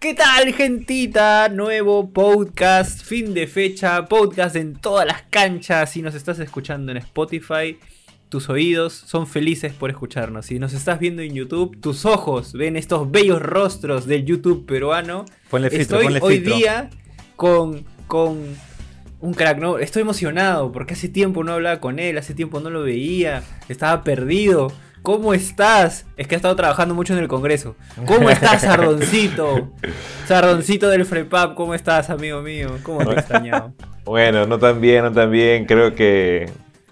¿Qué tal, gentita? Nuevo podcast, fin de fecha, podcast en todas las canchas. Si nos estás escuchando en Spotify, tus oídos son felices por escucharnos. Si nos estás viendo en YouTube, tus ojos ven estos bellos rostros del YouTube peruano. Ponle filtro, Estoy ponle hoy filtro. día con, con un crack, ¿no? Estoy emocionado porque hace tiempo no hablaba con él, hace tiempo no lo veía, estaba perdido. ¿Cómo estás? Es que ha estado trabajando mucho en el Congreso. ¿Cómo estás, Sardoncito? Sardoncito del Frepap, ¿cómo estás, amigo mío? ¿Cómo te he extrañado? Bueno, no tan bien, no tan bien. Creo que,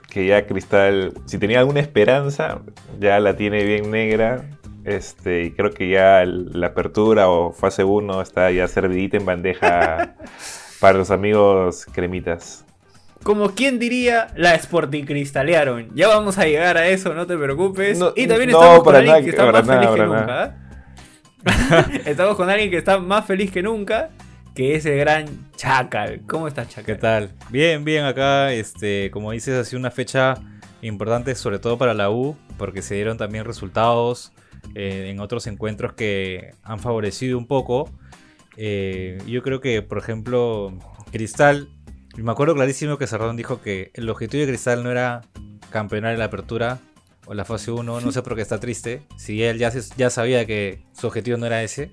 que ya Cristal, si tenía alguna esperanza, ya la tiene bien negra. Este, y creo que ya la apertura o fase 1 está ya servidita en bandeja para los amigos cremitas. Como quien diría, la Sporting-cristalearon. Ya vamos a llegar a eso, no te preocupes. No, y también no, estamos con alguien nada, que está más nada, feliz que nunca. ¿eh? estamos con alguien que está más feliz que nunca, que es el gran Chacal. ¿Cómo estás, Chacal? ¿Qué tal? Bien, bien acá, este, como dices, ha sido una fecha importante sobre todo para la U, porque se dieron también resultados eh, en otros encuentros que han favorecido un poco. Eh, yo creo que, por ejemplo, Cristal, me acuerdo clarísimo que Sardón dijo que el objetivo de Cristal no era campeonar en la apertura o la fase 1, no sé por qué está triste, si él ya, se- ya sabía que su objetivo no era ese,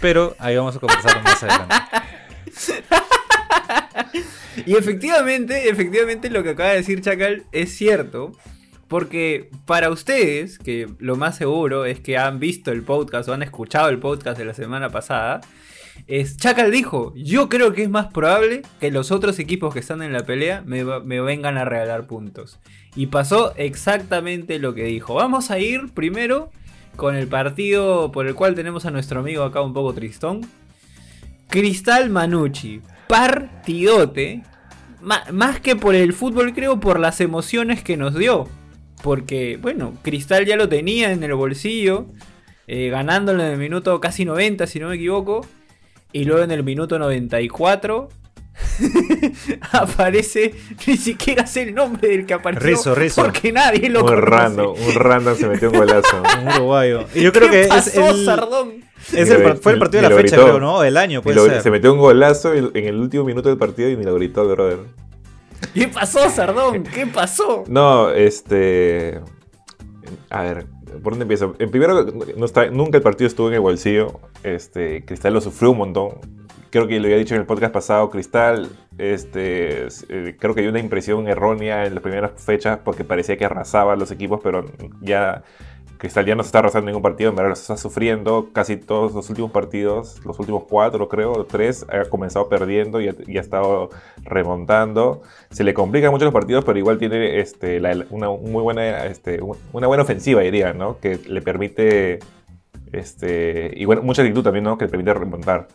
pero ahí vamos a conversar más adelante. Y efectivamente, efectivamente lo que acaba de decir Chacal es cierto. Porque para ustedes, que lo más seguro es que han visto el podcast o han escuchado el podcast de la semana pasada, Chacal dijo, yo creo que es más probable que los otros equipos que están en la pelea me, vengan a regalar puntos. Y pasó exactamente lo que dijo. Vamos a ir primero con el partido por el cual tenemos a nuestro amigo acá un poco tristón. Cristal Manucci. Partidote. Más que por el fútbol, creo por las emociones que nos dio. Porque, bueno, Cristal ya lo tenía en el bolsillo. eh, ganándolo en el minuto casi 90, si no me equivoco. Y luego en el minuto 94. aparece. Ni siquiera sé el nombre del que apareció. Rizo, Rizo. Porque nadie lo Un conoce. random, un random se metió un golazo. Un uruguayo. Y yo creo ¿Qué que pasó, es el, Sardón? es el fue el partido de la fecha, gritó. creo, ¿no? Del año, puede lo- ser. se metió un golazo en el último minuto del partido y ni lo gritó el brother. ¿Qué pasó, Sardón? ¿Qué pasó? No, este. A ver, ¿por dónde empiezo? En primero, nunca el partido estuvo en el bolsillo. Este, Cristal lo sufrió un montón. Creo que lo había dicho en el podcast pasado. Cristal, este, eh, creo que hay una impresión errónea en las primeras fechas porque parecía que arrasaba a los equipos, pero ya Cristal ya no se está arrasando ningún partido, en verdad lo está sufriendo. Casi todos los últimos partidos, los últimos cuatro, creo, tres, ha comenzado perdiendo y ha, estado remontando. Se le complican mucho los partidos, pero igual tiene este, una muy buena, este, una buena ofensiva, diría, ¿no? Que le permite, este, y bueno, mucha actitud también, ¿no? Que le permite remontar.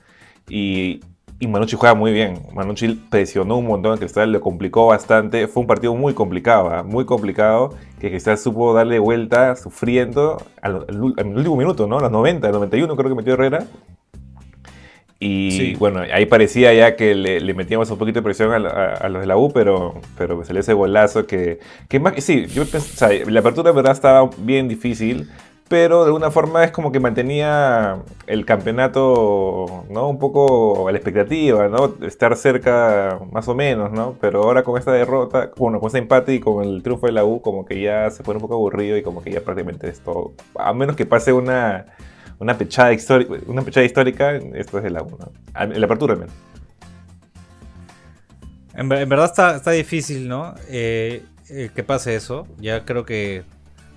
Y, y Manucci juega muy bien. Manucci presionó un montón a Cristal, le complicó bastante. Fue un partido muy complicado, ¿ah? muy complicado. Que Cristal supo darle vuelta sufriendo al, al- el último minuto, ¿no? A los 90, al 91 creo que metió Herrera. Y Sí. bueno, ahí parecía ya que le, le metíamos un poquito de presión a, a- a los de la U, pero, pero salió ese golazo que, que más, sí, yo pensé, o sea, la apertura en verdad estaba bien difícil, pero de alguna forma es como que mantenía el campeonato, ¿no? Un poco a la expectativa, ¿no? Estar cerca más o menos, ¿no? Pero ahora con esta derrota, bueno, con este empate y con el triunfo de la U, como que ya se pone un poco aburrido y como que ya prácticamente es todo, a menos que pase una, una pechada, histórica, una pechada histórica, esto es de la U, ¿no? La apertura al menos. En, ver- en verdad está, está difícil, ¿no? Eh, eh, que pase eso. Ya creo que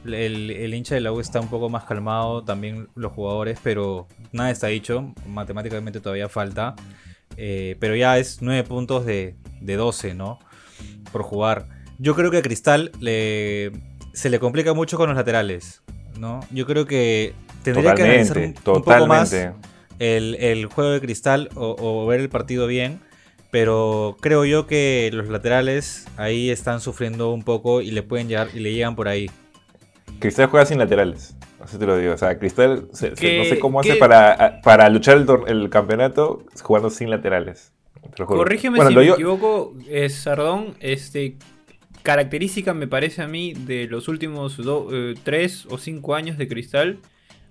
el, el hincha de la U está un poco más calmado, también los jugadores, pero nada está dicho. Matemáticamente todavía falta. Eh, pero ya es 9 puntos de, de 12, ¿no? Por jugar. Yo creo que a Cristal le, se le complica mucho con los laterales, ¿no? Yo creo que tendría que analizar un, un poco más el, el juego de cristal o, o ver el partido bien. Pero creo yo que los laterales ahí están sufriendo un poco y le pueden llegar y le llegan por ahí. Cristal juega sin laterales. Así te lo digo. O sea, Cristal se- se- ¿Qué- no sé cómo hace para, para luchar el, el campeonato jugando sin laterales. Corrígeme Bueno, si me equivoco, eh, Sardón. Este, característica me parece a mí de los últimos do- eh, tres o cinco años de Cristal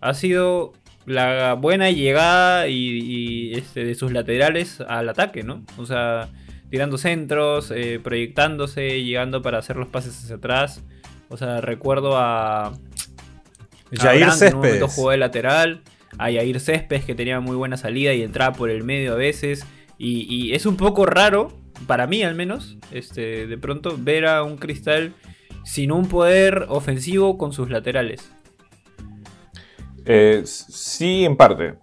ha sido la buena llegada y, y, este, de sus laterales al ataque, ¿no? O sea, tirando centros, eh, proyectándose, llegando para hacer los pases hacia atrás. O sea, recuerdo a. a Jair Brandt, en un momento Céspedes. jugó de lateral. A Jair Céspedes que tenía muy buena salida y entraba por el medio a veces. Y, y es un poco raro, para mí al menos, este, de pronto ver a un cristal sin un poder ofensivo con sus laterales. Eh, sí, en parte.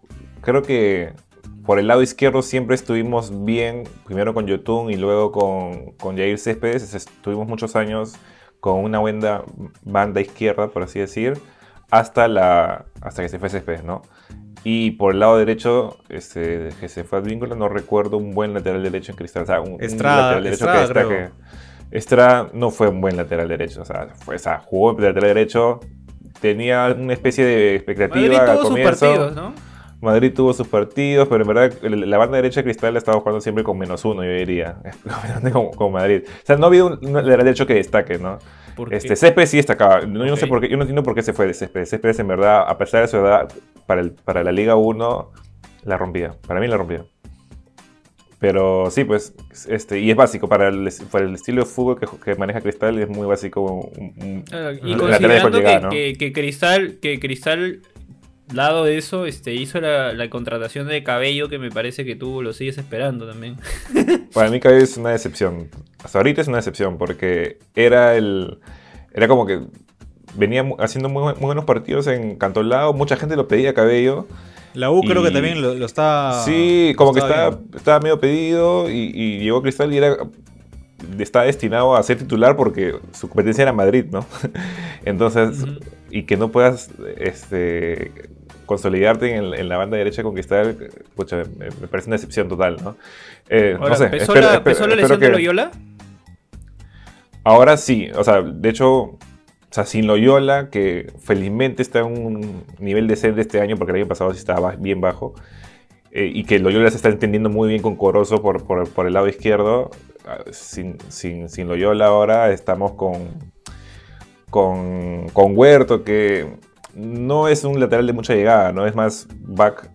Creo que por el lado izquierdo siempre estuvimos bien, primero con Yotun y luego con, con Jair Céspedes. Estuvimos muchos años con una buena banda izquierda, por así decir, hasta, la, hasta que se fue Céspedes, ¿no? Y por el lado derecho, este, que se fue Advíncula, no recuerdo un buen lateral derecho en Cristal. O sea, un, lateral derecho Estrada, que destaque. Estrada no fue un buen lateral derecho. O sea, fue, o sea, jugó lateral derecho. Tenía una especie de expectativa Madrid al tuvo sus comienzo. partidos, ¿no? Madrid tuvo sus partidos, pero en verdad la banda derecha de Cristal ha estado jugando siempre con menos uno, yo diría. con, con Madrid. O sea, no ha habido un lateral derecho que destaque, ¿no? Este, Céspedes sí destacaba. No, Yo no sé por qué, yo no entiendo por qué se fue de Céspedes. Céspedes en verdad, a pesar de su edad, para, el- para la Liga 1, la rompía. Para mí la rompía. Pero sí, pues, este, y es básico. Para el, para el estilo de fútbol que, que maneja Cristal, es muy básico. un- un- Ah, Y considerando que, llegada, ¿no? que- que Cristal, que Cristal, dado eso, este, hizo la, la contratación de Cabello que me parece que tú lo sigues esperando también. Para mí Cabello es una decepción. Hasta ahorita es una decepción porque era el... Era como que venía haciendo muy, muy buenos partidos en Cantolao. Mucha gente lo pedía a Cabello. La U creo que también lo, lo está. sí, como que está estaba, estaba medio pedido y, y llegó a Cristal y era... Está destinado a ser titular porque su competencia era Madrid, ¿no? Entonces, y que no puedas este, consolidarte en, en la banda derecha con Cristal, pucha, me, me parece una decepción total, ¿no? Eh, Ahora, no sé, ¿pesó, espero- la, espero- pesó la espero lesión de Loyola? Ahora sí, o sea, de hecho, o sea, sin Loyola, que felizmente está en un nivel decente este año, porque el año pasado sí estaba bien bajo, eh, y que Loyola se está entendiendo muy bien con Corozo por, por- por el lado izquierdo, ah, sin, sin- sin Loyola ahora estamos con, con, con Huerto, que no es un lateral de mucha llegada, no es más back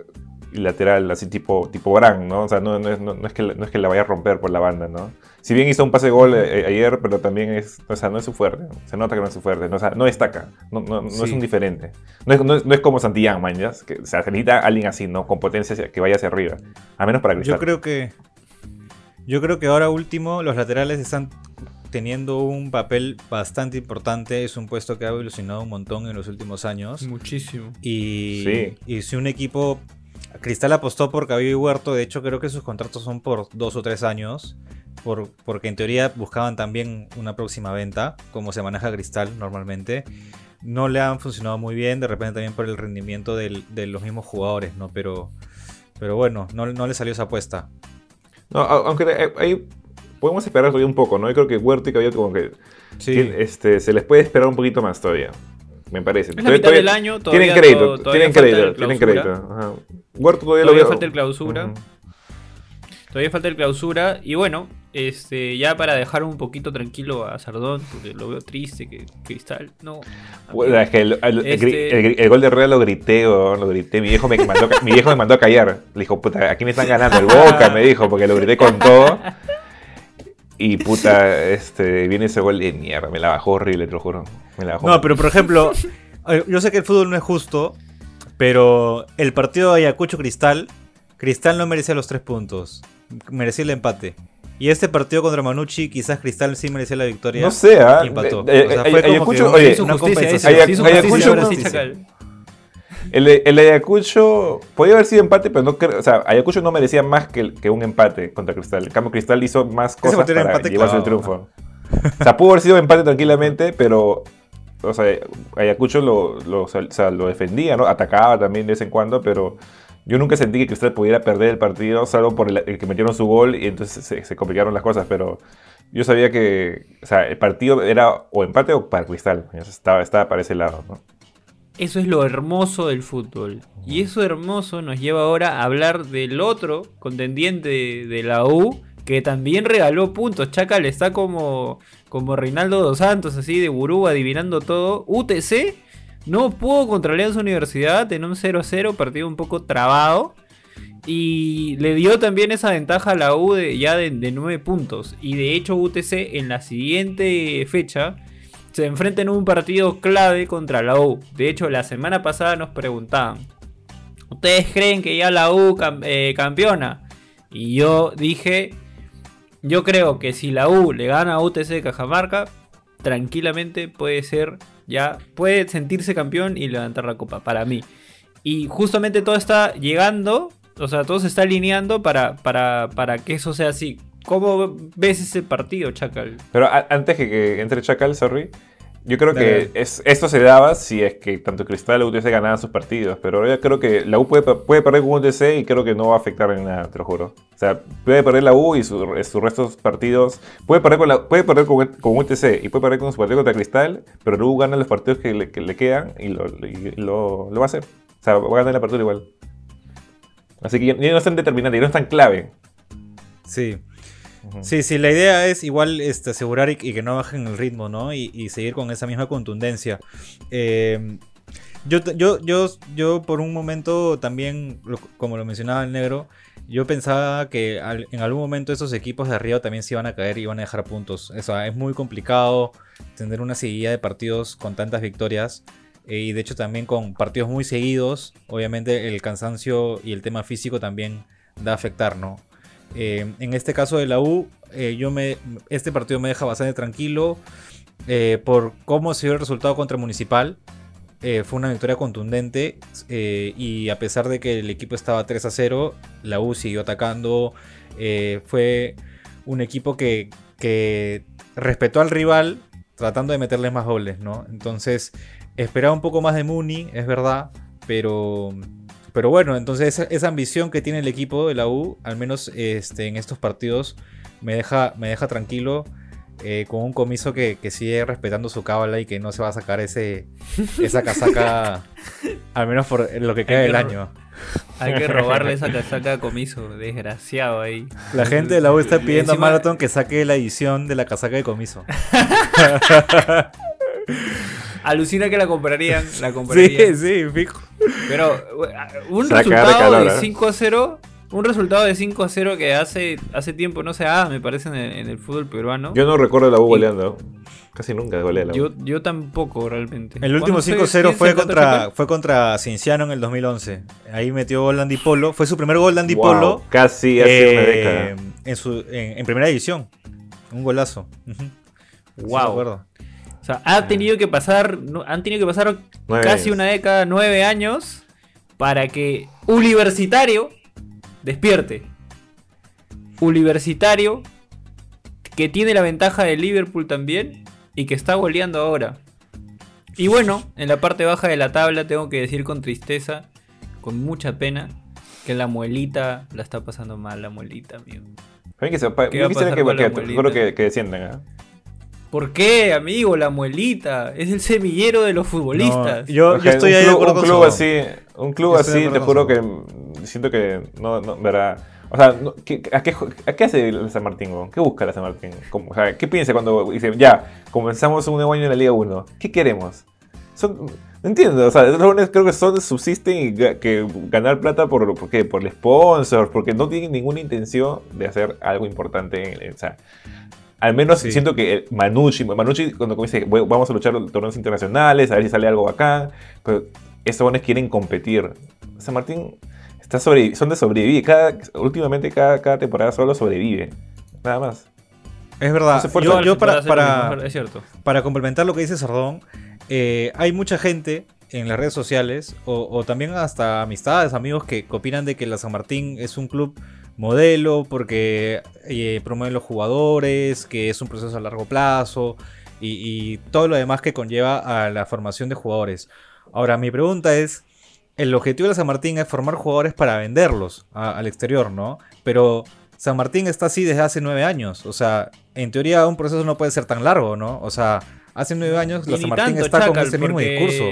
lateral, así tipo, tipo Bran, ¿no? O sea, no, no es, no- no es que, no es que la vaya a romper por la banda, ¿no? Si bien hizo un pase de gol eh, eh, ayer, pero también es, o sea, no es su fuerte. Se nota que no es su fuerte. No, o sea, no destaca. No, no- no es un diferente. No es, no es- no es como Santillán, ¿ya? Que, o sea, se necesita alguien así, ¿no? Con potencia que vaya hacia arriba. A menos para Cristal. Yo creo que. Yo creo que ahora último los laterales están teniendo un papel bastante importante. Es un puesto que ha evolucionado un montón en los últimos años. Muchísimo. Y, Sí. y si un equipo. Cristal apostó por Cabello y Huerto. De hecho, creo que sus contratos son por dos o tres años. Por, porque en teoría buscaban también una próxima venta, como se maneja Cristal normalmente. No le han funcionado muy bien, de repente también por el rendimiento del- de los mismos jugadores, ¿no? Pero, pero bueno, no, no le salió esa apuesta. No, aunque ahí podemos esperar todavía un poco, ¿no? Yo creo que Huerta y Cabello como que Sí. tiene- este, se les puede esperar un poquito más todavía. Me parece. Es la mitad del año, todavía tienen crédito, to- todavía tienen crédito, tienen crédito. Ajá. Huerta todavía, Todavía lo veo. falta el clausura. Todavía falta el clausura. Y bueno, este, ya para dejar un poquito tranquilo a Sardón, porque lo veo triste, que Cristal, no. Es que el, el- Este- el- el gol de Real lo grité, weón, lo grité. Mi viejo me mandó, mi viejo me mandó a callar. Le dijo, puta, aquí me están ganando el Boca, me dijo, porque lo grité con todo. Y puta, este, viene ese gol de mierda, me la bajó horrible, te lo juro. Me la bajó. No, pero por ejemplo, eh, yo sé que el fútbol no es justo, pero el partido de Ayacucho Cristal, Cristal no merecía los tres puntos, merecía el empate. Y este partido contra Manucci, quizás Cristal sí merecía la victoria. No sé, ¿ah? y empató. Eh, O sea, eh, fue como Ayacucho, que oye, una justicia Ayacucho El, el Ayacucho podía haber sido empate, pero no creo. O sea, Ayacucho no merecía más que, que un empate contra Cristal. En cambio, Cristal hizo más cosas para empate llevarse el triunfo. O sea, pudo haber sido empate tranquilamente, pero. O sea, Ayacucho lo, lo, o sea, lo defendía, ¿no? Atacaba también de vez en cuando, pero yo nunca sentí que Cristal pudiera perder el partido, salvo por el, el que metieron su gol y entonces se, se complicaron las cosas, pero yo sabía que, o sea, el partido era o empate o para Cristal. Estaba, estaba para ese lado, ¿no? Eso es lo hermoso del fútbol. Y eso hermoso nos lleva ahora a hablar del otro contendiente de, de la U, que también regaló puntos. Chacal está como, como Reinaldo dos Santos, así de gurú, adivinando todo. UTC No pudo contra Alianza Universidad en un 0-0, partido un poco trabado. Y le dio también esa ventaja a la U de, ya de, de 9 puntos. Y de hecho UTC en la siguiente fecha se enfrenta en un partido clave contra la U. De hecho la semana pasada nos preguntaban, ¿ustedes creen que ya la U eh, campeona? Y yo dije, yo creo que si la U le gana a UTC de Cajamarca, tranquilamente puede ser ya, puede sentirse campeón y levantar la copa, para mí. Y justamente todo está llegando, o sea, todo se está alineando para, para, para que eso sea así. ¿Cómo ves ese partido, Chacal? Pero antes que, que entre Chacal, sorry, yo creo que es, esto se daba si es que tanto Cristal o UTC ganaban sus partidos. Pero ahora creo que la U puede, puede perder con UTC y creo que no va a afectar en nada, te lo juro. O sea, puede perder la U y su- sus restos partidos. Puede perder, con, la, puede perder con, con UTC y puede perder con su partido contra Cristal. Pero la U gana los partidos que le, que le quedan y, lo, y lo, lo va a hacer. O sea, va a ganar la apertura igual. Así que ya, ya no es tan determinante, ya no es tan clave. Sí. Sí, sí, la idea es igual este, asegurar y, que no bajen el ritmo, ¿no? Y, seguir con esa misma contundencia. Eh, yo, yo, yo, yo por un momento también, como lo mencionaba el negro, yo pensaba que en algún momento esos equipos de arriba también se iban a caer y iban a dejar puntos. O sea, es muy complicado tener una seguida de partidos con tantas victorias. eh, y de hecho también con partidos muy seguidos, obviamente el cansancio y el tema físico también da a afectar, ¿no? Eh, en este caso de la U, eh, yo me, este partido me deja bastante tranquilo eh, por cómo se dio el resultado contra Municipal. Fue una victoria contundente y a pesar de que el equipo estaba 3 a 0, la U siguió atacando. fue un equipo que, que respetó al rival tratando de meterles más goles, ¿no? Entonces esperaba un poco más de Muni, es verdad, pero pero bueno, entonces esa, esa ambición que tiene el equipo de la U, al menos este, en estos partidos, me deja, me deja tranquilo. eh, con un comiso que, que sigue respetando su cábala y que no se va a sacar ese, esa casaca, al menos por lo que queda del año. Hay que robarle esa casaca a comiso, desgraciado ahí. La gente de la U está pidiendo Encima- a Marathon que saque la edición de la casaca de comiso. Alucina que la comprarían, la Sí, comprarían. sí, fijo. Pero uh, un Se va a cagar de resultado calor, de ¿eh? 5 a 0, un resultado de 5 a 0 que hace, hace tiempo no se da, me parece, en el, en el fútbol peruano. Yo no recuerdo la U goleando. Casi nunca golea la U. Yo, yo tampoco realmente. El último ¿Cuándo se- 5-0 quién fue contra, fue contra Cienciano en el 2011. Ahí metió gol Andy Polo. Fue su primer gol de Andy Wow, Polo. Casi hace una eh, década. en, su, en, en primera división. Un golazo. Ujú. Sí, Wow. me acuerdo. O sea, ha tenido que pasar, han tenido que pasar Nueve casi años. una década, nueve años, para que Universitario despierte. Universitario, que tiene la ventaja de Liverpool también, y que está goleando ahora. Y bueno, en la parte baja de la tabla tengo que decir con tristeza, con mucha pena, que la muelita la está pasando mal, la muelita, amigo. A mí que se- pa- ¿Qué va a pasar que, con la que- abuelita? juro que, que desciendan. ¿ah? ¿Por qué, amigo? La muelita es el semillero de los futbolistas. No, yo, estoy ahí de acuerdo un club así, un club así, te juro que siento que no, no, verá. O sea, no- ¿qué- a, qué, ju- ¿a qué hace el San Martín? ¿Qué busca el San Martín? ¿Cómo- o sea, ¿Qué piensa cuando dice, ya, comenzamos un nuevo año en la Liga 1? ¿Qué queremos? Son, no entiendo, o sea, los jóvenes creo que son, subsisten y que ganar plata por, por, qué? por el sponsor, porque no tienen ninguna intención de hacer algo importante. en- o sea, al menos Sí. siento que Manucci, Manucci cuando dice "Voy- vamos a luchar los torneos internacionales, a ver si sale algo bacán, pero estos jóvenes quieren competir. San Martín está sobre, son de sobrevivir, cada, últimamente cada, cada temporada solo sobrevive, nada más. Es verdad. No. Yo, yo para, para, es cierto. para complementar lo que dice Sardón, eh, hay mucha gente en las redes sociales o, o también hasta amistades, amigos que, que opinan de que la San Martín es un club modelo porque eh, promueve los jugadores, que es un proceso a largo plazo y, todo lo demás que conlleva a la formación de jugadores. Ahora, mi pregunta es, el objetivo de San Martín es formar jugadores para venderlos al exterior, ¿no? Pero San Martín está así desde hace nueve años. O sea, en teoría un proceso no puede ser tan largo, ¿no? O sea, hace nueve años la Y San ni Martín tanto, está con ese mismo porque- discurso.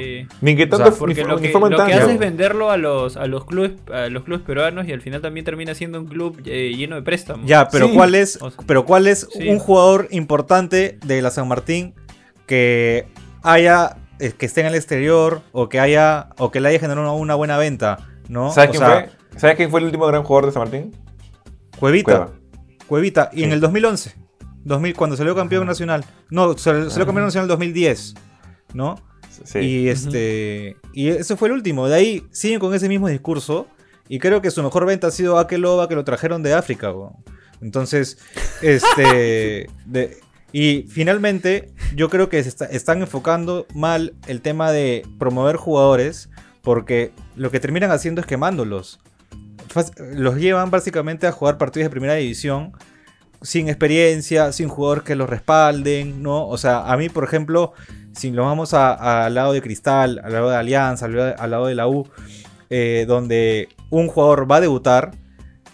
Ni que O sea, tanto Porque ni, lo que, lo que hace es venderlo a los, a los clubes a los clubes peruanos y al final también termina siendo un club eh, lleno de préstamos. Ya, pero Sí. ¿cuál es, O sea, pero cuál es sí. un jugador importante de la San Martín que haya eh, que esté en el exterior o que haya o que le haya generado una, una buena venta, ¿no? ¿Sabes, O quién sea, fue? ¿Sabes quién fue el último gran jugador de San Martín? Cuevita. Cueva. Cuevita. Y en el 2011. 2000, cuando salió campeón nacional. No, sal- salió campeón nacional en el 2010. ¿No? Sí. Y este. Y ese fue el último. De ahí siguen con ese mismo discurso. Y creo que su mejor venta ha sido Akeloba, que lo trajeron de África. Entonces, este. de- y finalmente, yo creo que se está- están enfocando mal el tema de promover jugadores. Porque lo que terminan haciendo es quemándolos. Los llevan básicamente a jugar partidos de primera división sin experiencia, sin jugadores que los respalden, ¿no? O sea, a mí, por ejemplo, si nos vamos al lado de Cristal, al lado de Alianza, al lado, de la U, eh, donde un jugador va a debutar,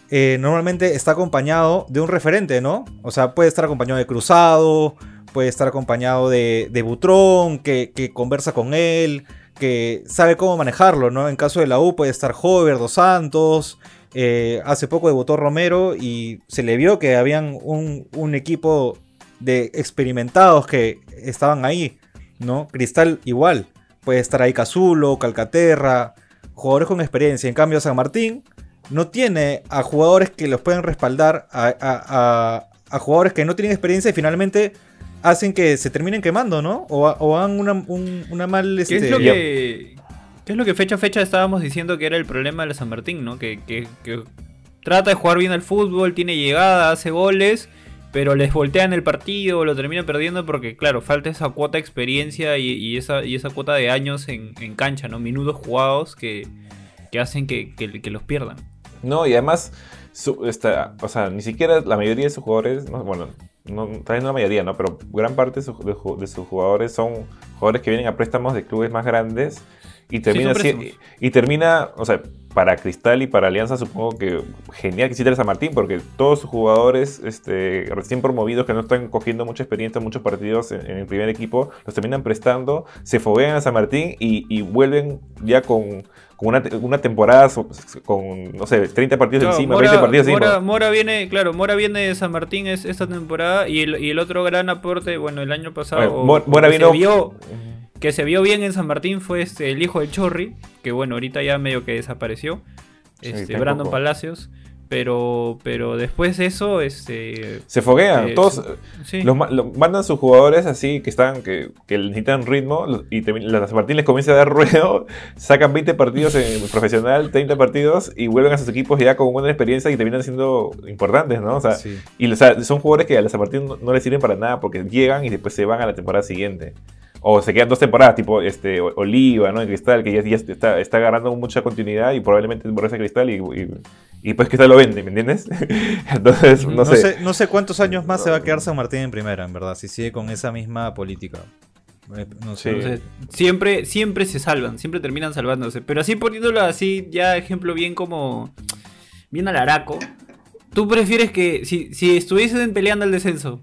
eh, normalmente está acompañado de un referente, ¿no? O sea, puede estar acompañado de Cruzado, puede estar acompañado de, de Butrón, que, que conversa con él, que sabe cómo manejarlo, ¿no? En caso de la U puede estar Hover, Dos Santos, eh, hace poco debutó Romero y se le vio que habían un, un equipo de experimentados que estaban ahí, ¿no? Cristal igual, puede estar ahí Cazulo, Calcaterra, jugadores con experiencia. En cambio, San Martín no tiene a jugadores que los puedan respaldar, a, a- a- a jugadores que no tienen experiencia y finalmente hacen que se terminen quemando, ¿no? O, ha- o hagan una, un- una mal... ¿Qué este, es, lo que, es lo que fecha a fecha estábamos diciendo que era el problema de la San Martín, ¿no? Que, trata de jugar bien al fútbol, tiene llegada, hace goles, pero les voltean el partido, lo termina perdiendo porque, claro, falta esa cuota de experiencia y, esa, cuota de años en, cancha, ¿no? Minutos jugados que, hacen que, los pierdan. No, y además, o sea, ni siquiera la mayoría de sus jugadores, no, bueno, no, tal vez no la mayoría, ¿no? Pero gran parte de sus jugadores son jugadores que vienen a préstamos de clubes más grandes y termina, si- préstamos. y, termina, o sea, para Cristal y para Alianza supongo que genial que hiciera San Martín porque todos sus jugadores este, recién promovidos que no están cogiendo mucha experiencia, muchos partidos en, en el primer equipo, los terminan prestando, se foguean a San Martín y, y vuelven ya con, con una, te- una temporada con, no sé, 30 partidos Claro, encima, Mora, 20 partidos encima. Mora- Mora viene, claro, Mora viene de San Martín es, esta temporada y el, y el otro gran aporte, bueno, el año pasado, Bueno, o Mora vino- se vio, que se vio bien en San Martín fue este, el hijo del Chorri, que bueno, ahorita ya medio que desapareció, este. Brandon Palacios, pero, pero después de eso, este, Se foguean, eh, todos sí. los, ma- lo- mandan sus jugadores así que están que, que necesitan ritmo y la San Martín les comienza a dar ruedo, sacan 20 partidos en profesional, 30 partidos y vuelven a sus equipos ya con buena experiencia y terminan siendo importantes, ¿no? O sea, Sí. y o sea, son jugadores que a la San Martín no, no les sirven para nada porque llegan y después se van a la temporada siguiente. O se quedan dos temporadas, tipo este, Oliva, ¿no? En Cristal, que ya, ya está, está agarrando mucha continuidad y probablemente por ese Cristal y, y, y pues Cristal lo vende, ¿me entiendes? Entonces, no, No, sé. sé. no sé cuántos años más se va a quedar San Martín en primera, en verdad, si sigue con esa misma política. Eh, No sé. Sí. Entonces, siempre, siempre se salvan, siempre terminan salvándose. Pero así poniéndolo así, ya ejemplo bien como. Bien al araco. ¿Tú prefieres que, si, si estuviesen peleando el descenso,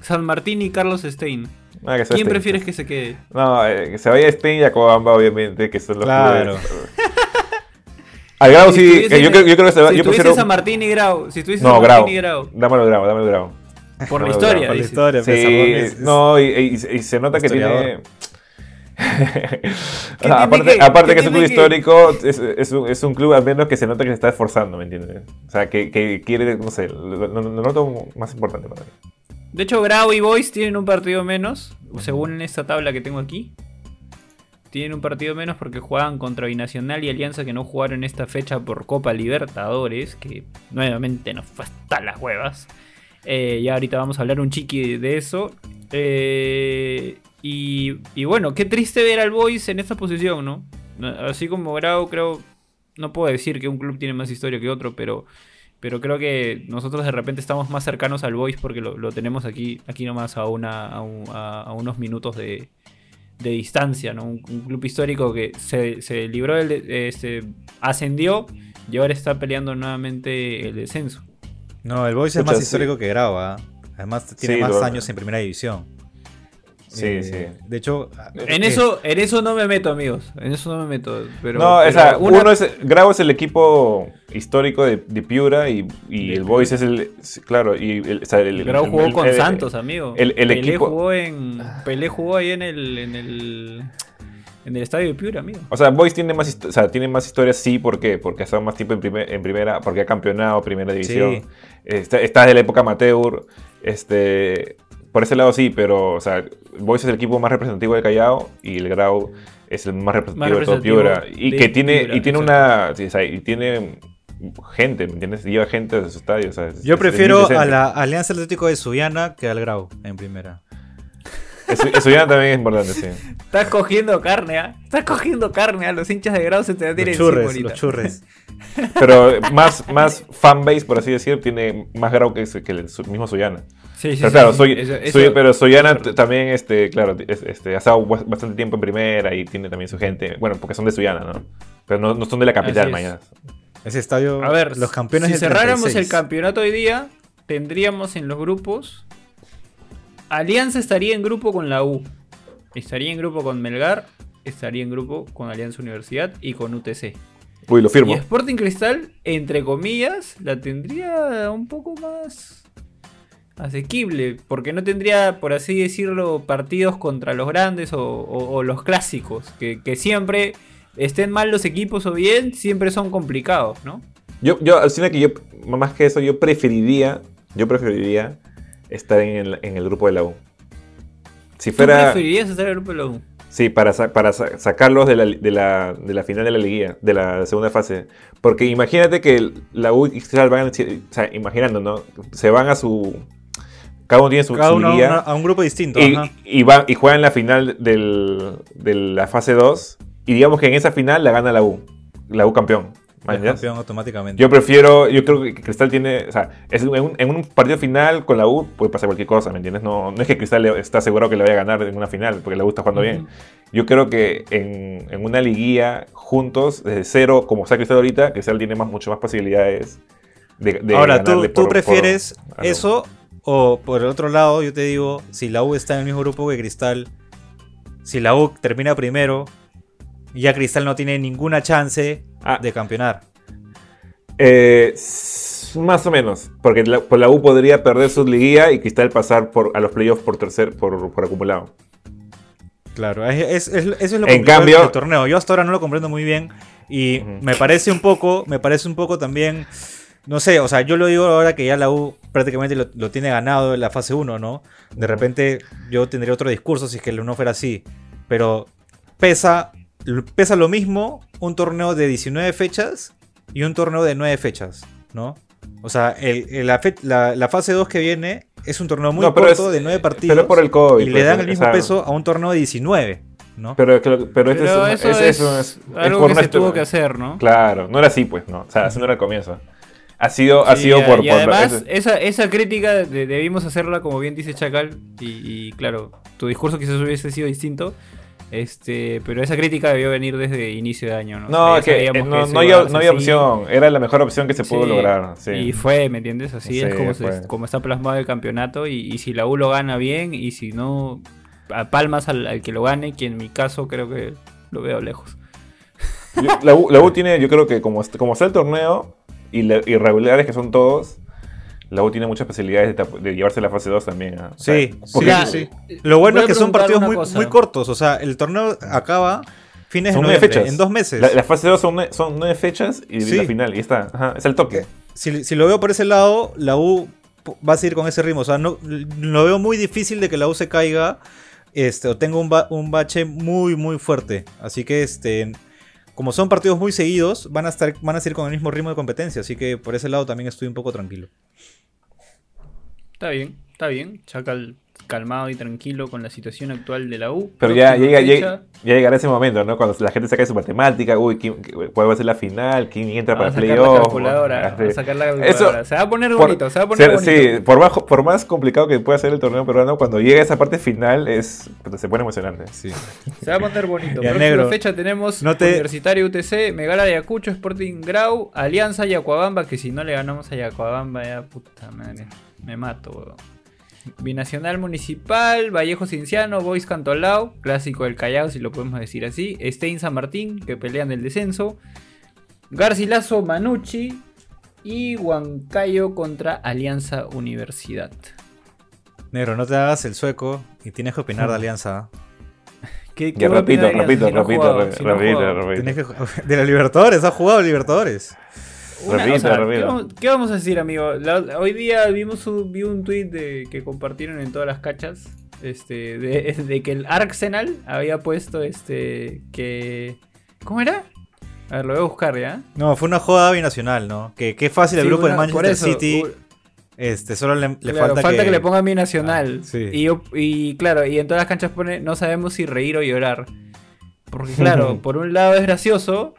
San Martín y Carlos Stein, Ah, ¿quién Stein. prefieres que se quede? No, eh, que se vaya Stein y a Cobamba, obviamente, que son los Claro. Al Grau Si sí, yo, creo- yo creo que se va. Si yo prefiero. San Martín y Grau, si estuviese No, San Grau. Martín y Grau, Dámelo Grau, dámelo Grau. por la historia, Grau, Por la historia, pues, Sí, es- no, y, y- y se nota que tiene. Historiador. O sea, aparte, que- aparte que es un club que- histórico, es, es un, es un club al menos que se nota que se está esforzando, ¿me entiendes? O sea, que, que quiere, no sé, lo, lo- lo noto más importante para mí. De hecho, Grau y Boys tienen un partido menos, según esta tabla que tengo aquí. Tienen un partido menos porque juegan contra Binacional y Alianza que no jugaron esta fecha por Copa Libertadores, que nuevamente nos fue hasta las huevas. Eh, ya ahorita vamos a hablar un chiqui de eso. Eh, y, y bueno, qué triste ver al Boys en esta posición, ¿no? Así como Grau, creo, no puedo decir que un club tiene más historia que otro, pero pero creo que nosotros de repente estamos más cercanos al Boys porque lo, lo tenemos aquí, aquí nomás a, una, a, un- a- a unos minutos de, de distancia, ¿no? Un, un club histórico que se, se libró del, de- este, ascendió y ahora está peleando nuevamente el descenso. No, el Boys es más sí. histórico que Grau, ¿ah? Además tiene Sí, más lo- años en primera división. Sí, Eh, sí. De hecho, En eh, eso, en eso no me meto, amigos. En eso no me meto. Pero, no, pero o sea, una- uno es, Grau es el equipo histórico de, de Piura y, y De el Boys es el, claro, y el, o sea, el- Grau jugó el- con el- Santos, amigo. el- el Pelé equipo- jugó en. Pelé jugó ahí en el. en el. En el estadio de Piura, amigo. O sea, Boys tiene más, o sea, tiene más historias, sí, ¿por qué? Porque ha estado más tiempo en, primer- en primera, porque ha campeonado primera división. Sí. Está, está desde la época amateur. Este, por ese lado sí, pero, o sea, Boys es el equipo más representativo del Callao y el Grau es el más representativo, de todo Piura. Y de que tiene, Piura, y tiene una, sí, o sea, y tiene gente, ¿me entiendes? Lleva gente de su estadio, o sea, es- yo prefiero a la Alianza Atlético de Suyana que al Grau en primera. Ya también es importante, sí. Estás cogiendo carne, ¿ah? Estás cogiendo carne, ¿ah? Los hinchas de Grau se te tienen Los churres, los churres. Pero más, más fanbase, por así decir, tiene más Grau que, que el su- mismo Suyana. Sí, sí, Pero sí, claro, sí. soy, Eso- soy- eso- pero Soyana también, este, claro, es- este, ha estado bas- bastante tiempo en primera y tiene también su gente. Bueno, porque son de Suyana, ¿no? Pero no, no son de la capital, Así es. mañana. Ese estadio, A ver, los campeones si cerráramos 36. el campeonato hoy día, tendríamos en los grupos. Alianza estaría en grupo con la U. Estaría en grupo con Melgar. Estaría en grupo con Alianza Universidad y con UTC. Uy, lo firmo. Y Sporting Cristal, entre comillas, la tendría un poco más asequible. Porque no tendría, por así decirlo, partidos contra los grandes o, o- o los clásicos. Que, que siempre estén mal los equipos o bien, siempre son complicados, ¿no? Yo, yo, alucina que yo, más que eso, yo preferiría, yo preferiría estar en el, en el grupo de la U. Si ¿Tú fuera, preferirías estar en el grupo de la U? sí, para, sa- para sa- sacarlos de la, de, la, de la final de la liguilla, de la segunda fase. Porque imagínate que la U y Cristal van, o sea, imaginando, ¿no? Se van a su, cada uno tiene su, Cada su uno a, liguilla. una- a un grupo distinto. y, ajá. y, va- y juegan la final del- de la fase 2. Y digamos que en esa final la gana la U. La U campeón. Campeón automáticamente. Yo prefiero, yo creo que Cristal tiene, o sea, es en, un, en un partido final con la U puede pasar cualquier cosa, ¿me entiendes? No, no es que Cristal está asegurado que le vaya a ganar en una final, porque la U está jugando bien. Yo creo que en, en una liguilla juntos, desde cero, como está Cristal ahorita, Cristal tiene más, mucho más posibilidades de, de Ahora, ¿tú, ganarle tú por- prefieres eso o por el otro lado, yo te digo, si la U está en el mismo grupo que Cristal, si la U termina primero, ya Cristal no tiene ninguna chance Ah. de campeonar. Eh, más o menos, porque la, por la U podría perder su liguilla y Cristal pasar por, a los playoffs por tercer, por, por acumulado. Claro, es, es- es- eso es lo En cambio- del torneo. Yo hasta ahora no lo comprendo muy bien y me parece un poco, me parece un poco también, no sé, o sea, yo lo digo ahora que ya la U prácticamente lo, lo tiene ganado en la fase 1, ¿no? De repente yo tendría otro discurso si es que no fuera así, pero pesa, pesa lo mismo un torneo de 19 fechas y un torneo de 9 fechas, ¿no? O sea, el- el- la, fe- la- la fase 2 que viene es un torneo muy No, corto es- de 9 partidos. Pero por el COVID. Y le pues, dan el o mismo sea, peso a un torneo de 19, ¿no? Pero, pero, pero este Pero es, eso es- es, eso es- es algo que se tuvo que hacer, ¿no? Claro, no era así, pues, no. O sea, así no era el comienzo. Ha sido, ha sido y- por. y por- además, esa, esa crítica de- debimos hacerla, como bien dice Chacal, y, y claro, tu discurso quizás hubiese sido distinto, este, pero esa crítica debió venir desde inicio de año, ¿no? no, O sea, que eh, sabíamos no, había, no había opción. Era la mejor opción que se pudo Sí, lograr. Sí. Y fue, ¿me entiendes? Así Sí, es como, se- como está plasmado el campeonato. Y, si la U lo gana bien, y si no, a palmas al, al que lo gane, que en mi caso creo que lo veo lejos. Yo- La U, la U tiene, yo creo que como, como está el torneo y la- irregulares que son todos, la U tiene muchas facilidades de, llevarse la fase 2 también. ¿ah? O sea, Sí, sí, sí. Lo bueno es que son partidos muy, muy cortos. O sea, el torneo acaba fines son de noviembre, fechas. en dos meses. La, la fase 2 son, son nueve fechas y Sí. la final. Y está. Ajá, es el toque. Si, si lo veo por ese lado, la U va a seguir con ese ritmo. O sea, no, lo veo muy difícil de que la U se caiga este, o tenga un, ba- un bache muy, muy fuerte. Así que, este, como son partidos muy seguidos, van a, estar, van a seguir con el mismo ritmo de competencia. Así que por ese lado también estoy un poco tranquilo. Está bien, está bien. Chacal calmado y tranquilo con la situación actual de la U. Pero ya, llega, ya llegará ese momento, ¿no? Cuando la gente saca su matemática, uy, ¿quién, cuál va a ser la final? ¿Quién entra Vamos a para la playoff? calculadora. Así. Vamos a sacar la Eso- se va a poner Por- bonito, se va a poner ser- bonito. Sí, por más, por más complicado que pueda ser el torneo peruano, cuando llega esa parte final es se pone emocionante. Sí. Se va a poner bonito. Próxima negro. fecha tenemos No te- Universitario UTC, Megara Ayacucho, Sporting Grau, Alianza Yacuabamba, que si no le ganamos a Yacuabamba ya puta madre, me mato, weón. Binacional Municipal, Vallejo Cinciano, Boys Cantolao, clásico del Callao, si lo podemos decir así. Stein San Martín, que pelean el descenso. Garcilaso Manucci y Huancayo contra Alianza Universidad. Negro, no te hagas el sueco y tienes que opinar de Alianza. ¿Qué, repito, repito, ha repito, ha repito, jugado. repito. Tienes que de la Libertadores, has jugado Libertadores. Una- Repito, o sea, repito. ¿qué, vamos, qué vamos a decir, amigo? La- hoy día vimos un, vi un tweet de, que compartieron en todas las cachas. Este, de, de que el Arsenal había puesto este. que. ¿Cómo era? A ver, lo voy a buscar ya. No, fue una joda binacional, ¿no? Que qué fácil el Sí, grupo del Manchester eso, City. u- Este, solo le, le claro, falta, que... le ponga mi nacional. Ah, sí. y, yo- y claro, y en todas las canchas pone no sabemos si reír o llorar. Porque claro, por un lado es gracioso,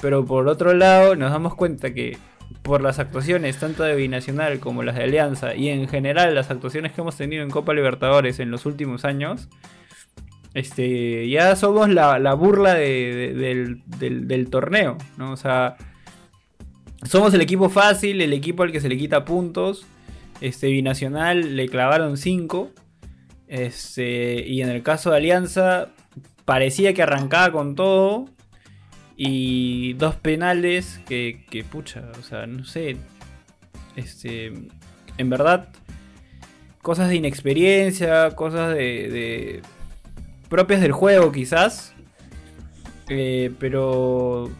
pero por otro lado nos damos cuenta que por las actuaciones tanto de Binacional como las de Alianza y en general las actuaciones que hemos tenido en Copa Libertadores en los últimos años, este, ya somos la, la burla de- de- del, del- del torneo, ¿no? O sea, somos el equipo fácil, el equipo al que se le quita puntos. Este Binacional le clavaron 5. Este, y en el caso de Alianza, parecía que arrancaba con todo. Y dos penales que, que pucha, o sea, no sé. Este, en verdad, cosas de inexperiencia, cosas de, de propias del juego quizás. Eh, pero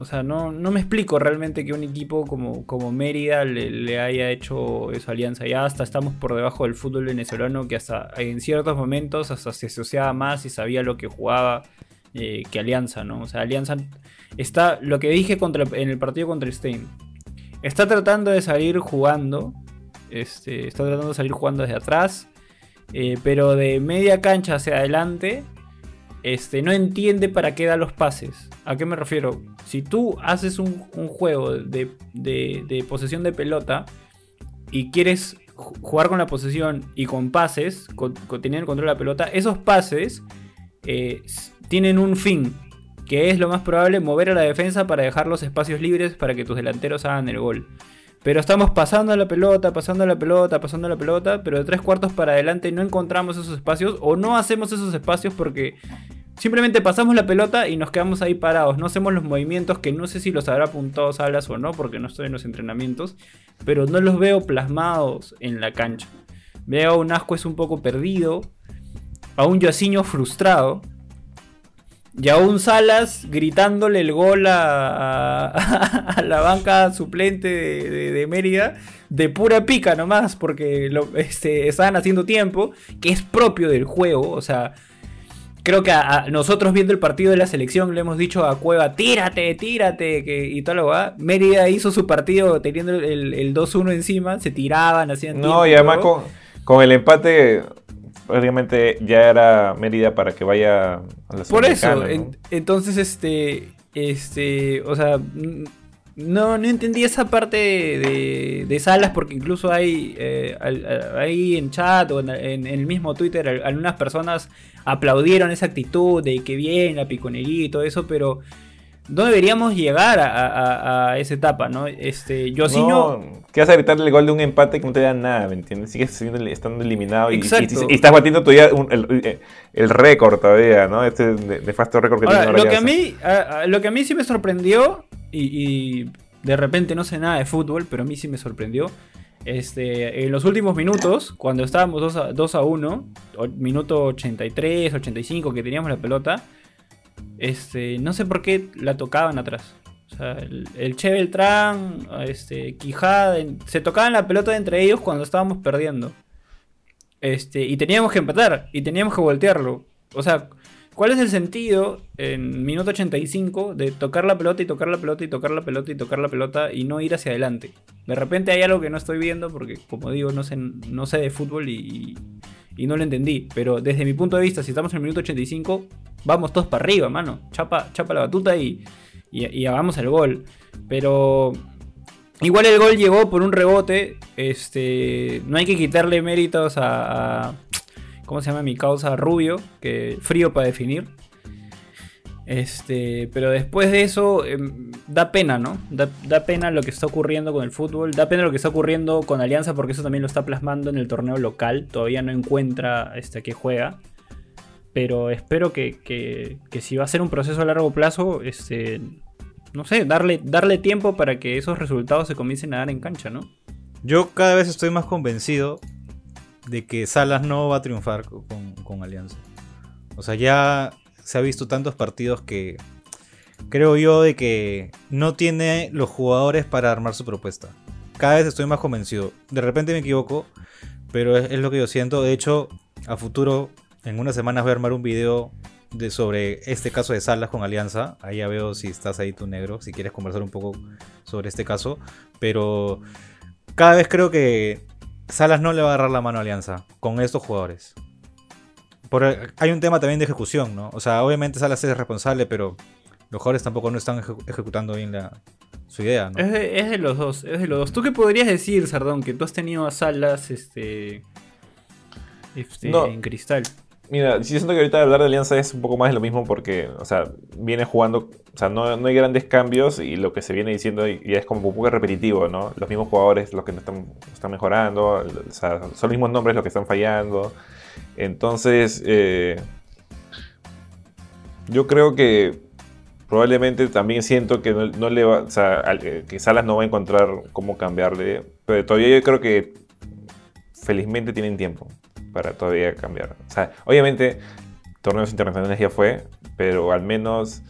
o sea, no, no me explico realmente que un equipo como, como Mérida le, le haya hecho esa alianza. Ya hasta estamos por debajo del fútbol venezolano, que hasta en ciertos momentos hasta se asociaba más y sabía lo que jugaba eh, que Alianza, ¿no? O sea, Alianza está, lo que dije en el partido contra Stein, está tratando de salir jugando, este, está tratando de salir jugando desde atrás, eh, pero de media cancha hacia adelante este, no entiende para qué da los pases. ¿A qué me refiero? Si tú haces un, juego de, de- posesión de pelota y quieres ju- jugar con la posesión y con pases, con, tener el control de la pelota, esos pases eh, tienen un fin, que es lo más probable mover a la defensa para dejar los espacios libres para que tus delanteros hagan el gol. Pero estamos pasando la pelota, pasando la pelota, pasando la pelota, pero de tres cuartos para adelante no encontramos esos espacios o no hacemos esos espacios porque simplemente pasamos la pelota y nos quedamos ahí parados. No hacemos los movimientos que no sé si los habrá apuntado Salas o no, porque no estoy en los entrenamientos, pero no los veo plasmados en la cancha. Veo a un Ascuez un poco perdido, a un Yoasiño frustrado. Y a un Salas gritándole el gol a, a- a la banca suplente de, de- de Mérida de pura pica nomás, porque lo, este, estaban haciendo tiempo, que es propio del juego. O sea, creo que a, a nosotros viendo el partido de la selección le hemos dicho a Cueva, tírate, tírate, que, y todo lo va. Mérida hizo su partido teniendo el, el 2-1 encima, se tiraban, hacían No, tiempo, y además con el empate, prácticamente ya era Mérida para que vaya a la Por eso, Sudamericana, ¿no? en- entonces, este, este, o sea, no, no entendí esa parte de, de Salas porque incluso hay eh, al- ahí en chat o en, en- en el mismo Twitter al- algunas personas aplaudieron esa actitud de que bien, la piconería y todo eso, pero no deberíamos llegar a, a- a esa etapa, ¿no? Este, yo sí no... No, que vas a gritarle el gol de un empate que no te da nada, ¿me entiendes? Sigues siendo- estando eliminado y, y- Exacto. y estás batiendo todavía un- el, el récord todavía, ¿no? Este nefasto récord que Ahora, tiene lo que, a mí, a- lo que a mí sí me sorprendió, y, y de repente no sé nada de fútbol, pero a mí sí me sorprendió, este, en los últimos minutos, cuando estábamos 2 a, 2 a 1, o- minuto 83, 85, que teníamos la pelota, este, no sé por qué la tocaban atrás. O sea, el, Che Beltrán, este, Quijada, se tocaban la pelota entre ellos cuando estábamos perdiendo. Este, y teníamos que empatar, y teníamos que voltearlo. O sea, ¿cuál es el sentido en minuto 85 de tocar la pelota y tocar la pelota y tocar la pelota y tocar la pelota y no ir hacia adelante? De repente hay algo que no estoy viendo porque, como digo, no sé, no sé de fútbol y, y no lo entendí. Pero desde mi punto de vista, si estamos en el minuto 85, vamos todos para arriba, mano. Chapa, chapa la batuta y, y, hagamos el gol. Pero igual el gol llegó por un rebote. Este, no hay que quitarle méritos a, a- ¿cómo se llama mi causa? Rubio, que frío para definir. Este, pero después de eso, em, da pena, ¿no? Da, da pena lo que está ocurriendo con el fútbol, da pena lo que está ocurriendo con Alianza porque eso también lo está plasmando en el torneo local. Todavía no encuentra este, que juega. Pero espero que, que- si va a ser un proceso a largo plazo, este, no sé, darle, darle tiempo para que esos resultados se comiencen a dar en cancha, ¿no? Yo cada vez estoy más convencido de que Salas no va a triunfar co- con, con Alianza. O sea, ya se ha visto tantos partidos que creo yo de que no tiene los jugadores para armar su propuesta. Cada vez estoy más convencido. De repente me equivoco, pero es lo que yo siento. De hecho, a futuro, en unas semanas voy a armar un video de, sobre este caso de Salas con Alianza. Ahí ya veo si estás ahí tú negro, si quieres conversar un poco sobre este caso. Pero cada vez creo que Salas no le va a agarrar la mano a Alianza con estos jugadores. Por- hay un tema también de ejecución, ¿no? O sea, obviamente Salas es responsable, pero los jugadores tampoco no están ejecu- ejecutando bien la, su idea, ¿no? Es de, es de los dos, es de los dos. ¿Tú qué podrías decir, Sardón, que tú has tenido a Salas este, este, No. en cristal? Mira, sí siento que ahorita hablar de Alianza es un poco más de lo mismo porque, o sea, viene jugando, o sea, no, no hay grandes cambios y lo que se viene diciendo ya es como un poco repetitivo, ¿no? Los mismos jugadores los que no están, están mejorando, o sea, son los mismos nombres los que están fallando. Entonces, eh, yo creo que probablemente también siento que no, le va, o sea, eh, que Salas no va a encontrar cómo cambiarle, pero todavía yo creo que felizmente tienen tiempo para todavía cambiar. O sea, obviamente torneos internacionales ya fue, pero al menos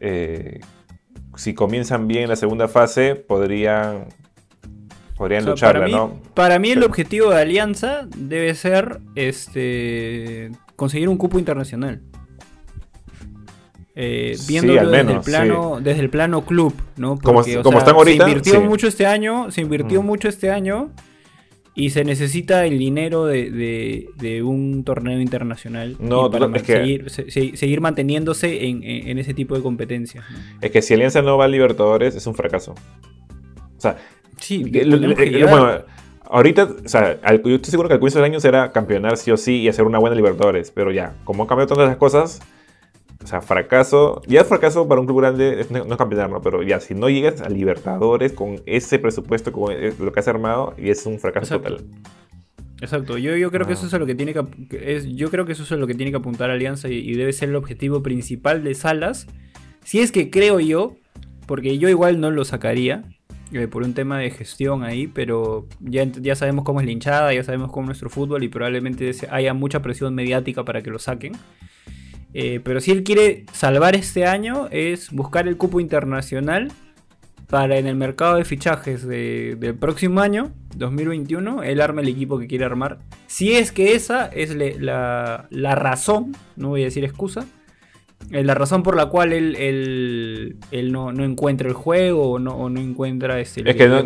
eh, si comienzan bien la segunda fase podrían podrían O sea, lucharla, para mí, ¿no? Para mí el Pero- objetivo de Alianza debe ser este conseguir un cupo internacional. Eh, Sí, viéndolo al desde, el menos, plano, desde el plano club, ¿no? Como- Porque, como sea, están ahorita, se invirtió sí. mucho este año, se invirtió Mm. mucho este año y se necesita el dinero de, de- de un torneo internacional No, y para total- es que- seguir, se- se- seguir manteniéndose en, en- ese tipo de competencias. ¿no? Es que si Alianza no va a Libertadores es un fracaso. O sea, Sí, lo- eh, llegar. bueno, ahorita, o sea, al- yo estoy seguro que al comienzo del año será campeonar sí o sí y hacer una buena Libertadores, pero ya, como han cambiado todas las cosas, o sea, fracaso, ya es fracaso para un club grande, es- no, no es campeonar, ¿no? pero ya, si no llegas a Libertadores con ese presupuesto, con eh, lo que has armado, y es un fracaso Exacto. total. Exacto, yo, yo creo que Ah. eso es a lo que tiene que, es, yo creo que eso es a lo que tiene que apuntar Alianza y, y debe ser el objetivo principal de Salas. Si es que creo yo, porque yo igual no lo sacaría eh, por un tema de gestión ahí, pero ya, ya sabemos cómo es la hinchada, ya sabemos cómo es nuestro fútbol y probablemente haya mucha presión mediática para que lo saquen. Eh, pero si él quiere salvar este año es buscar el cupo internacional para en el mercado de fichajes de- del próximo año, 2021, él arma el equipo que quiere armar. Si es que esa es la, la razón, no voy a decir excusa, la razón por la cual él, él- él no, no encuentra el juego o no, o no encuentra este, Es que no-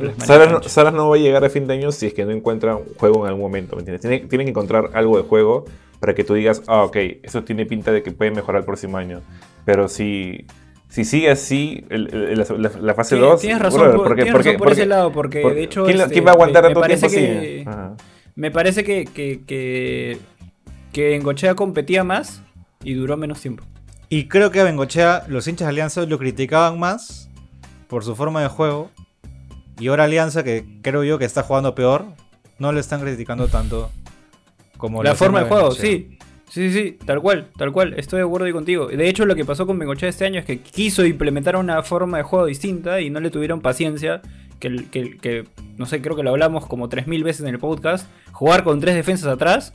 Salas, no, va a llegar a fin de año si es que no encuentra un juego en algún momento, ¿me entiendes? Tiene- tienen que encontrar algo de juego para que tú digas, ah, ok, eso tiene pinta de que puede mejorar el próximo año. Pero si, si sigue así, el- el- la, fase Sí, 2... tienes razón, por, tienes razón por ese lado, porque de hecho... ¿quién, este, quién va a aguantar tanto tiempo que- así? Me parece que, que, que, que Engochea competía más y duró menos tiempo. Y creo que a Bengochea, los hinchas de Alianza lo criticaban más por su forma de juego. Y ahora Alianza, que creo yo que está jugando peor, no le están criticando tanto como la lo forma de juego, sí. Sí, sí, sí, tal cual, tal cual, estoy de acuerdo contigo. De hecho, lo que pasó con Bengochea este año es que quiso implementar una forma de juego distinta y no le tuvieron paciencia. Que, que, que no sé, creo que lo hablamos como 3.000 veces en el podcast. Jugar con tres defensas atrás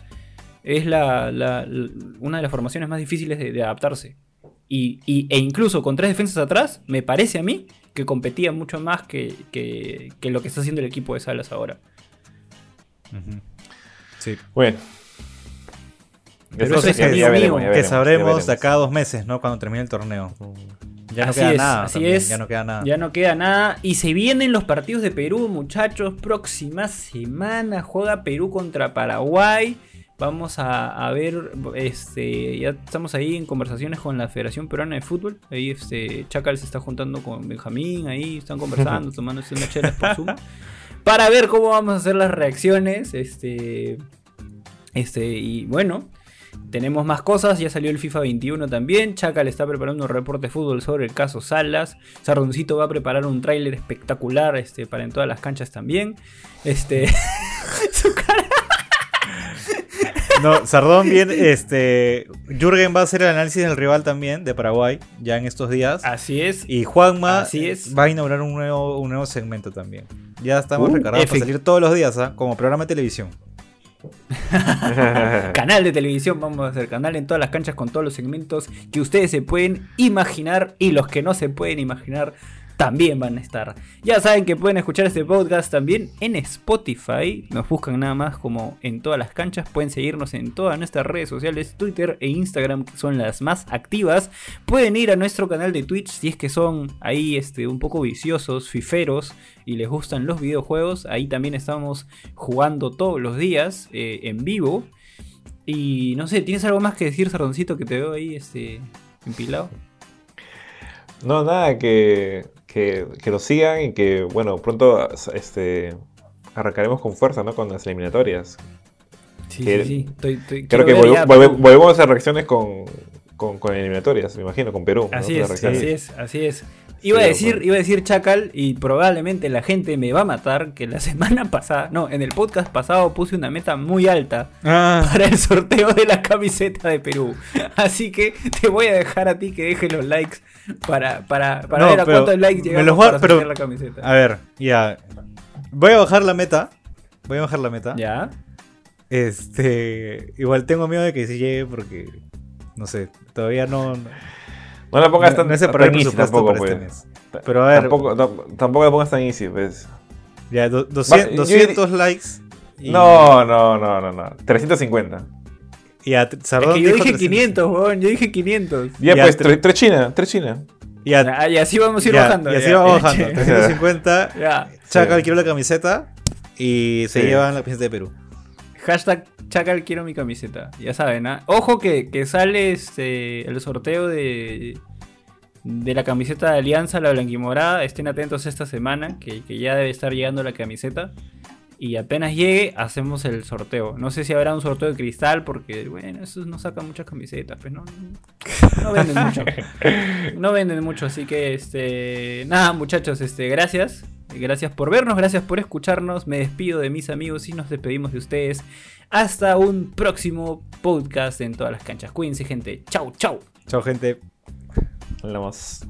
es la, la- la- una de las formaciones más difíciles de, de adaptarse. Y, y- e incluso con tres defensas atrás, me parece a mí que competía mucho más que, que- que lo que está haciendo el equipo de Salas ahora. Sí. Bueno. Pero eso es que- ya veremos, mío, ya que veremos, sabremos de acá a dos meses, ¿no? Cuando termine el torneo. Ya no Así queda es, nada. así también, es. Ya no queda nada. Ya no queda nada. Y se vienen los partidos de Perú, muchachos. Próxima semana juega Perú contra Paraguay. Vamos a, a ver, este, ya estamos ahí en conversaciones con la Federación Peruana de Fútbol. Ahí este, Chacal se está juntando con Benjamín, ahí están conversando, tomándose una chela por Zoom. Para ver cómo vamos a hacer las reacciones. Este, este, y bueno. Tenemos más cosas, ya salió el FIFA 21 también. Chacal está preparando un reporte de fútbol sobre el caso Salas. Sardoncito va a preparar un tráiler espectacular este, para en todas las canchas también. Este. su cara. No, Sardón bien, este. Jürgen va a hacer el análisis del rival también, de Paraguay, ya en estos días. Así es. Y Juanma Así es. va a inaugurar un nuevo, un nuevo segmento también. Ya estamos Uh, recargados para salir todos los días, ¿ah? como programa de televisión. canal de televisión, vamos a hacer canal en todas las canchas con todos los segmentos que ustedes se pueden imaginar y los que no se pueden imaginar también van a estar. Ya saben que pueden escuchar este podcast también en Spotify, nos buscan nada más como en todas las canchas, pueden seguirnos en todas nuestras redes sociales, Twitter e Instagram que son las más activas. Pueden ir a nuestro canal de Twitch si es que son ahí este un poco viciosos, fiferos y les gustan los videojuegos, ahí también estamos jugando todos los días eh, en vivo. Y no sé, ¿tienes algo más que decir, Sardoncito, que te veo ahí este, empilado? No, nada, que, que, que lo sigan y que, bueno, pronto este, arrancaremos con fuerza, ¿no? Con las eliminatorias. Sí, Que- sí, sí. Estoy, estoy- Creo que volve- volve- volvemos a hacer reacciones con, con, con eliminatorias, me imagino, con Perú. así es, así es. Iba a decir, iba a decir Chacal y probablemente la gente me va a matar que la semana pasada, no, en el podcast pasado puse una meta muy alta Ah, para el sorteo de la camiseta de Perú. Así que te voy a dejar a ti que dejes los likes para, para, para No, ver a cuántos likes me llegamos los voy a- para pero- sortear la camiseta. a ver, ya. Voy a bajar la meta. Voy a bajar la meta. ¿Ya? Este. Igual tengo miedo de que sí llegue porque. No sé, todavía no. No la pongas no- tan, no he separado tan easy tampoco, para pues. este mes. Pero a ver, Tampoco, tam- tampoco la pongas tan easy, pues. ya, do- 200, yo- 200 likes. y- No, no, no, no, no. 350. Y a Es Sardón que yo dije 300. 500, weón, yo dije 500. Ya, Ya, pues, tre- tres tres China, tres China. Y, a- Ah, y así vamos a ir ya, bajando. y así ya, vamos ya, bajando. ya. 350. Ya. Chacal, Sí. quiero la camiseta. Y se Sí. llevan la camiseta de Perú. Hashtag Chacal quiero mi camiseta. Ya saben, ¿ah? Ojo que, que sale este, el sorteo de, de la camiseta de Alianza, la blanquimorada. Estén atentos esta semana, que, que ya debe estar llegando la camiseta. Y apenas llegue, hacemos el sorteo. No sé si habrá un sorteo de cristal, porque, bueno, esos no sacan muchas camisetas, pues no, no venden mucho. No venden mucho, así que, este, nada, muchachos, este, gracias. Gracias por vernos, gracias por escucharnos. Me despido de mis amigos y nos despedimos de ustedes. Hasta un próximo podcast en todas las canchas. Cuídense, gente. Chau, chau. Chao, gente. Hablamos.